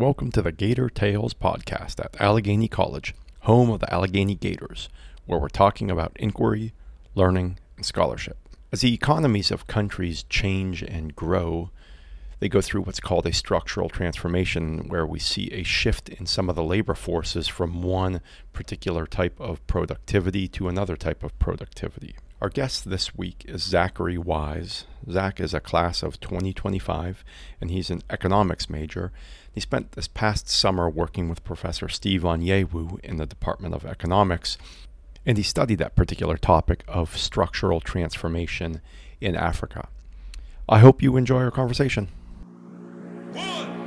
Welcome to the Gator Tales podcast at Allegheny College, home of the Allegheny Gators, where we're talking about inquiry, learning, and scholarship. As the economies of countries change and grow, they go through what's called a structural transformation, where we see a shift in some of the labor forces from one particular type of productivity to another type of productivity. Our guest this week is Zachary Wyse. Zach is a class of 2025, and he's an economics major. He spent this past summer working with Professor Steve Onyeiwu in the Department of Economics, and he studied that particular topic of structural transformation in Africa. I hope you enjoy our conversation. One,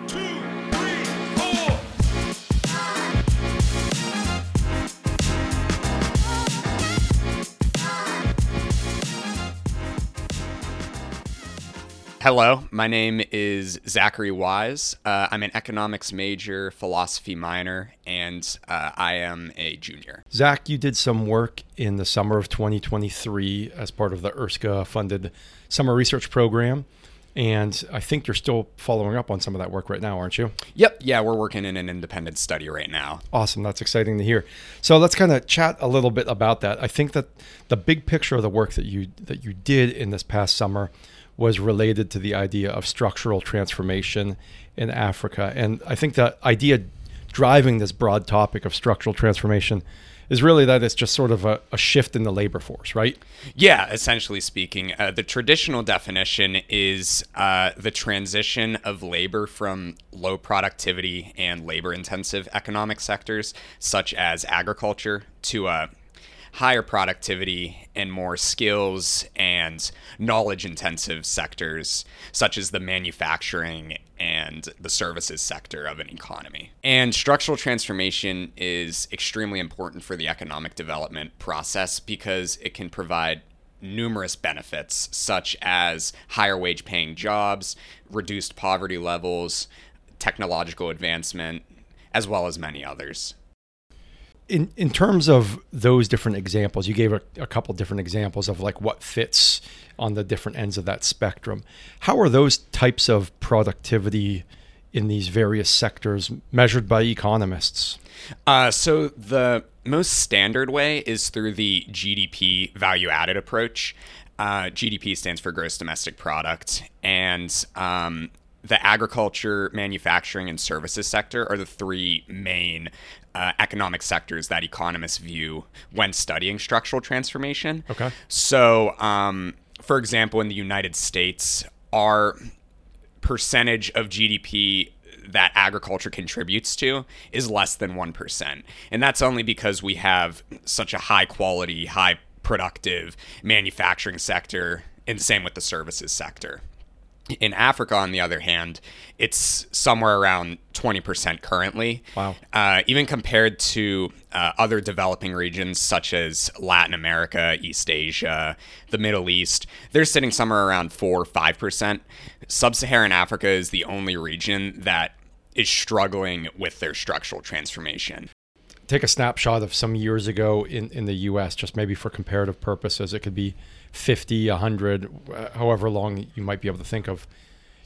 Hello, my name is Zachary Wyse. Uh, I'm an economics major, philosophy minor, and uh, I am a junior. Zach, you did some work in the summer of 2023 as part of the ERSCA funded summer research program. And I think you're still following up on some of that work right now, aren't you? Yep, yeah, we're working in an independent study right now. Awesome. That's exciting to hear. So let's kind of chat a little bit about that. I think that the big picture of the work that you that you did in this past summer was related to the idea of structural transformation in Africa. And I think the idea driving this broad topic of structural transformation is really that it's just sort of a, a shift in the labor force, right? Yeah, essentially speaking, uh, the traditional definition is uh, the transition of labor from low productivity and labor intensive economic sectors, such as agriculture, to a higher productivity and more skills and knowledge intensive sectors such as the manufacturing and the services sector of an economy. And structural transformation is extremely important for the economic development process because it can provide numerous benefits such as higher wage paying jobs, reduced poverty levels, technological advancement, as well as many others in in terms of those different examples, you gave a, a, couple different examples of like what fits on the different ends of that spectrum. How are those types of productivity in these various sectors measured by economists? Uh, so the most standard way is through the GDP value added approach. Uh, GDP stands for gross domestic product, and um, the agriculture, manufacturing, and services sector are the three main uh, economic sectors that economists view when studying structural transformation. Okay. So, um, for example, in the United States, our percentage of GDP that agriculture contributes to is less than 1%. And that's only because we have such a high quality, high productive manufacturing sector, and same with the services sector. In Africa, on the other hand, it's somewhere around 20% currently. Wow. Uh, even compared to uh, other developing regions such as Latin America, East Asia, the Middle East, they're sitting somewhere around 4 or 5%. Sub Saharan Africa is the only region that is struggling with their structural transformation take a snapshot of some years ago in, in the US, just maybe for comparative purposes. It could be 50, 100, uh, however long you might be able to think of.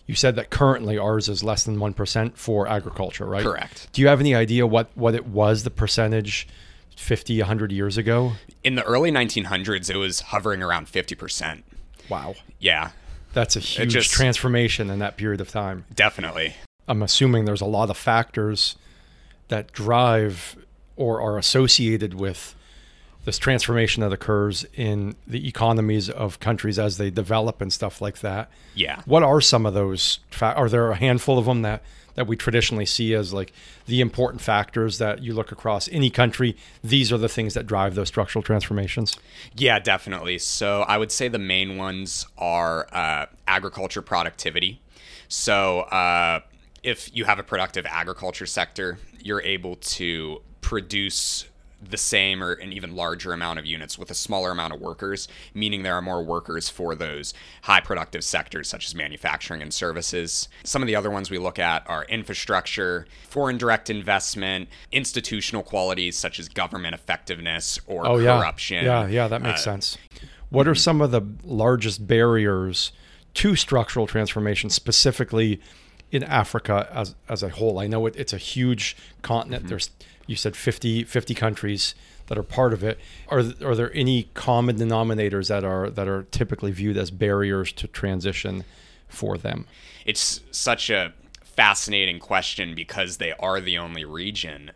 You said that currently ours is less than 1% for agriculture, right? Correct. Do you have any idea what, what it was, the percentage 50, 100 years ago? In the early 1900s, it was hovering around 50%. Wow. Yeah. That's a huge just, transformation in that period of time. Definitely. I'm assuming there's a lot of factors that drive or are associated with this transformation that occurs in the economies of countries as they develop and stuff like that. Yeah. What are some of those? Fa- are there a handful of them that that we traditionally see as like the important factors that you look across any country? These are the things that drive those structural transformations. Yeah, definitely. So I would say the main ones are uh, agriculture productivity. So uh, if you have a productive agriculture sector, you're able to produce the same or an even larger amount of units with a smaller amount of workers, meaning there are more workers for those high productive sectors such as manufacturing and services. Some of the other ones we look at are infrastructure, foreign direct investment, institutional qualities such as government effectiveness or oh, corruption. Yeah, yeah, yeah that makes uh, sense. What are some of the largest barriers to structural transformation, specifically in Africa as as a whole? I know it, it's a huge continent. There's you said 50, 50 countries that are part of it. Are are there any common denominators that are that are typically viewed as barriers to transition for them? It's such a fascinating question because they are the only region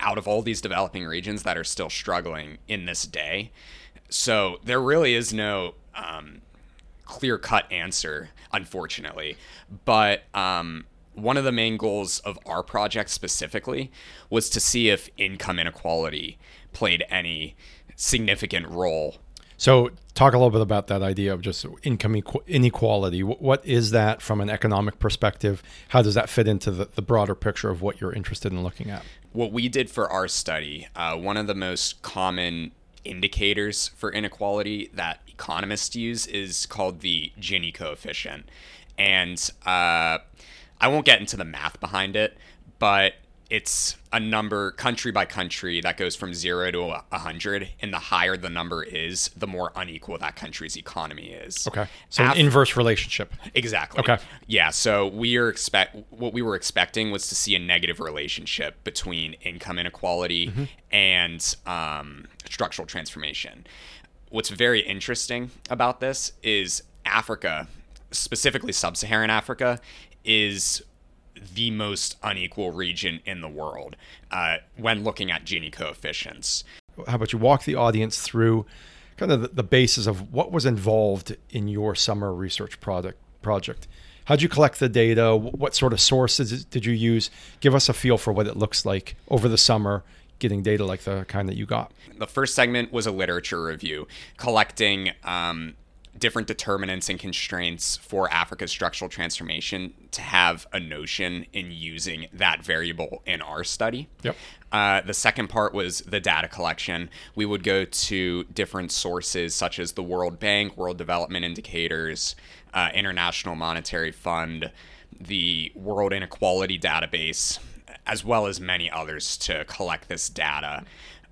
out of all these developing regions that are still struggling in this day. So there really is no um, clear cut answer, unfortunately. But um, one of the main goals of our project specifically was to see if income inequality played any significant role. So, talk a little bit about that idea of just income inequality. What is that from an economic perspective? How does that fit into the, the broader picture of what you're interested in looking at? what we did for our study, uh, one of the most common indicators for inequality that economists use is called the Gini coefficient. And uh, I won't get into the math behind it, but it's a number country by country that goes from zero to a 100. And the higher the number is, the more unequal that country's economy is. Okay. So, Af- an inverse relationship. Exactly. Okay. Yeah. So we are expect what we were expecting was to see a negative relationship between income inequality and um, structural transformation. What's very interesting about this is Africa, specifically sub-Saharan Africa, is the most unequal region in the world uh, when looking at Gini coefficients. How about you walk the audience through kind of the, the basis of what was involved in your summer research project? Project. How'd you collect the data? What sort of sources did you use? Give us a feel for what it looks like over the summer, getting data like the kind that you got. The first segment was a literature review, collecting um, different determinants and constraints for Africa's structural transformation to have a notion in using that variable in our study. Yep. Uh, the second part was the data collection. We would go to different sources such as the World Bank, World Development Indicators, uh, International Monetary Fund, the World Inequality Database, as well as many others to collect this data.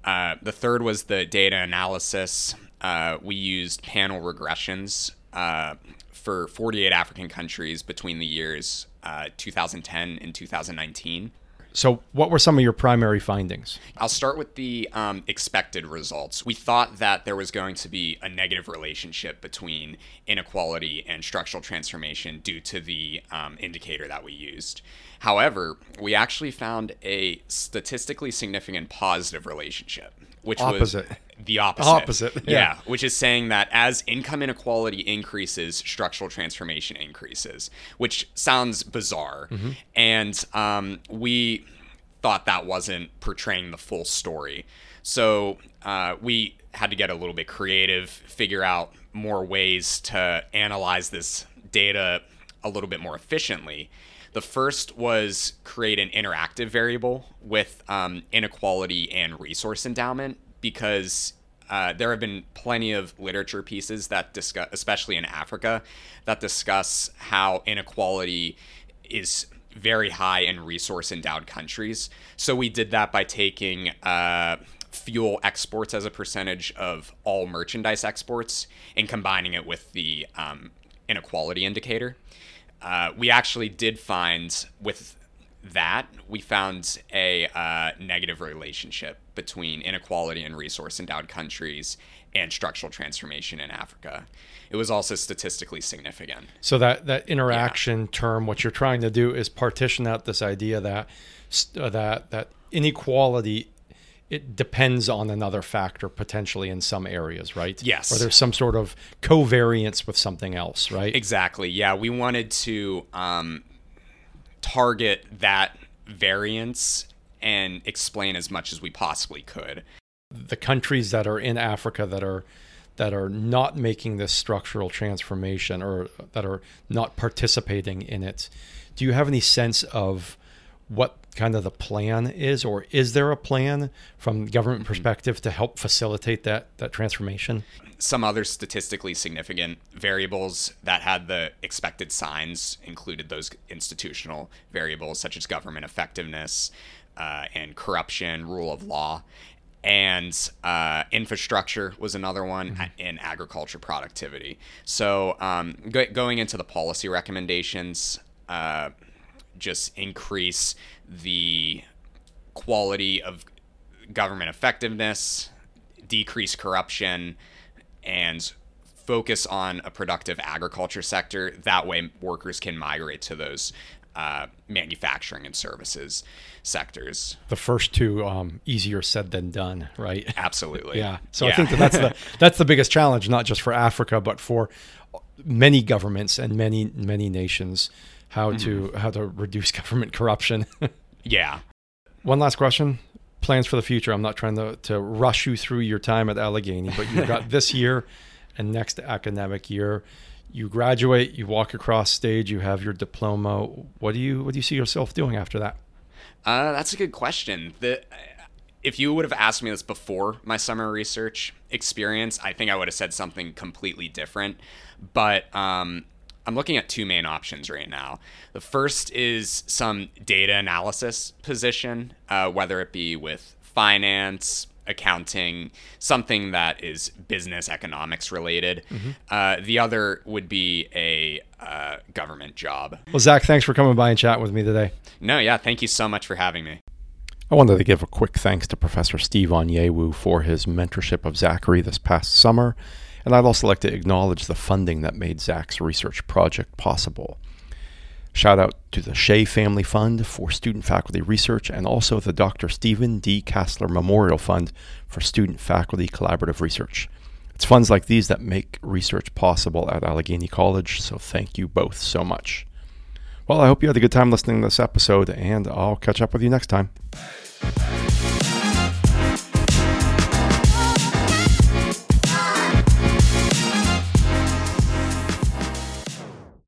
Uh, the third was the data analysis. Uh, we used panel regressions uh, for 48 African countries between the years uh, 2010 and 2019. So, what were some of your primary findings? I'll start with the um, expected results. We thought that there was going to be a negative relationship between inequality and structural transformation due to the um, indicator that we used. However, we actually found a statistically significant positive relationship, which was Opposite. was the opposite. Opposite, yeah. yeah, which is saying that as income inequality increases, structural transformation increases, which sounds bizarre. And um, we thought that wasn't portraying the full story. So uh, we had to get a little bit creative, figure out more ways to analyze this data a little bit more efficiently. The first was create an interactive variable with um, inequality and resource endowment because uh, there have been plenty of literature pieces that discuss, especially in Africa, that discuss how inequality is very high in resource endowed countries. So we did that by taking uh, fuel exports as a percentage of all merchandise exports and combining it with the um, inequality indicator. Uh, we actually did find with that we found a uh, negative relationship between inequality in resource endowed countries and structural transformation in Africa. It was also statistically significant. So that that interaction term, what you're trying to do is partition out this idea that uh, that that inequality it depends on another factor potentially in some areas, right? Yes. Or there's some sort of covariance with something else, right? Exactly. Yeah, we wanted to um, target that variance and explain as much as we possibly could. the countries that are in Africa that are that are not making this structural transformation or that are not participating in it. Do you have any sense of what kind of the plan is or is there a plan from government perspective to help facilitate that that transformation? Some other statistically significant variables that had the expected signs included those institutional variables such as government effectiveness uh, and corruption, rule of law. And uh, infrastructure was another one, and agriculture productivity. So, um, go- going into the policy recommendations, uh, just increase the quality of government effectiveness, decrease corruption, and focus on a productive agriculture sector. That way, workers can migrate to those uh, manufacturing and services sectors. The first two, um, easier said than done, right? Absolutely. yeah. So I think that that's the that's the biggest challenge, not just for Africa, but for many governments and many many nations, how to how to reduce government corruption. yeah. One last question. Plans for the future. I'm not trying to, to rush you through your time at Allegheny, but you've got this year and next academic year. You graduate, you walk across stage, you have your diploma. What do you what do you see yourself doing after that? Uh, that's a good question. The if you would have asked me this before my summer research experience, I think I would have said something completely different. But um, I'm looking at two main options right now. The first is some data analysis position, uh, whether it be with finance, accounting, something that is business economics related. Mm-hmm. Uh, the other would be a uh, government job. Well, Zach, thanks for coming by and chatting with me today. No, yeah, thank you so much for having me. I wanted to give a quick thanks to Professor Steve Onyeiwu for his mentorship of Zachary this past summer, and I'd also like to acknowledge the funding that made Zach's research project possible. Shout out to the Shea Family Fund for student faculty research and also the Dr. Stephen D. Castler Memorial Fund for student faculty collaborative research. It's funds like these that make research possible at Allegheny College, so thank you both so much. Well, I hope you had a good time listening to this episode, and I'll catch up with you next time.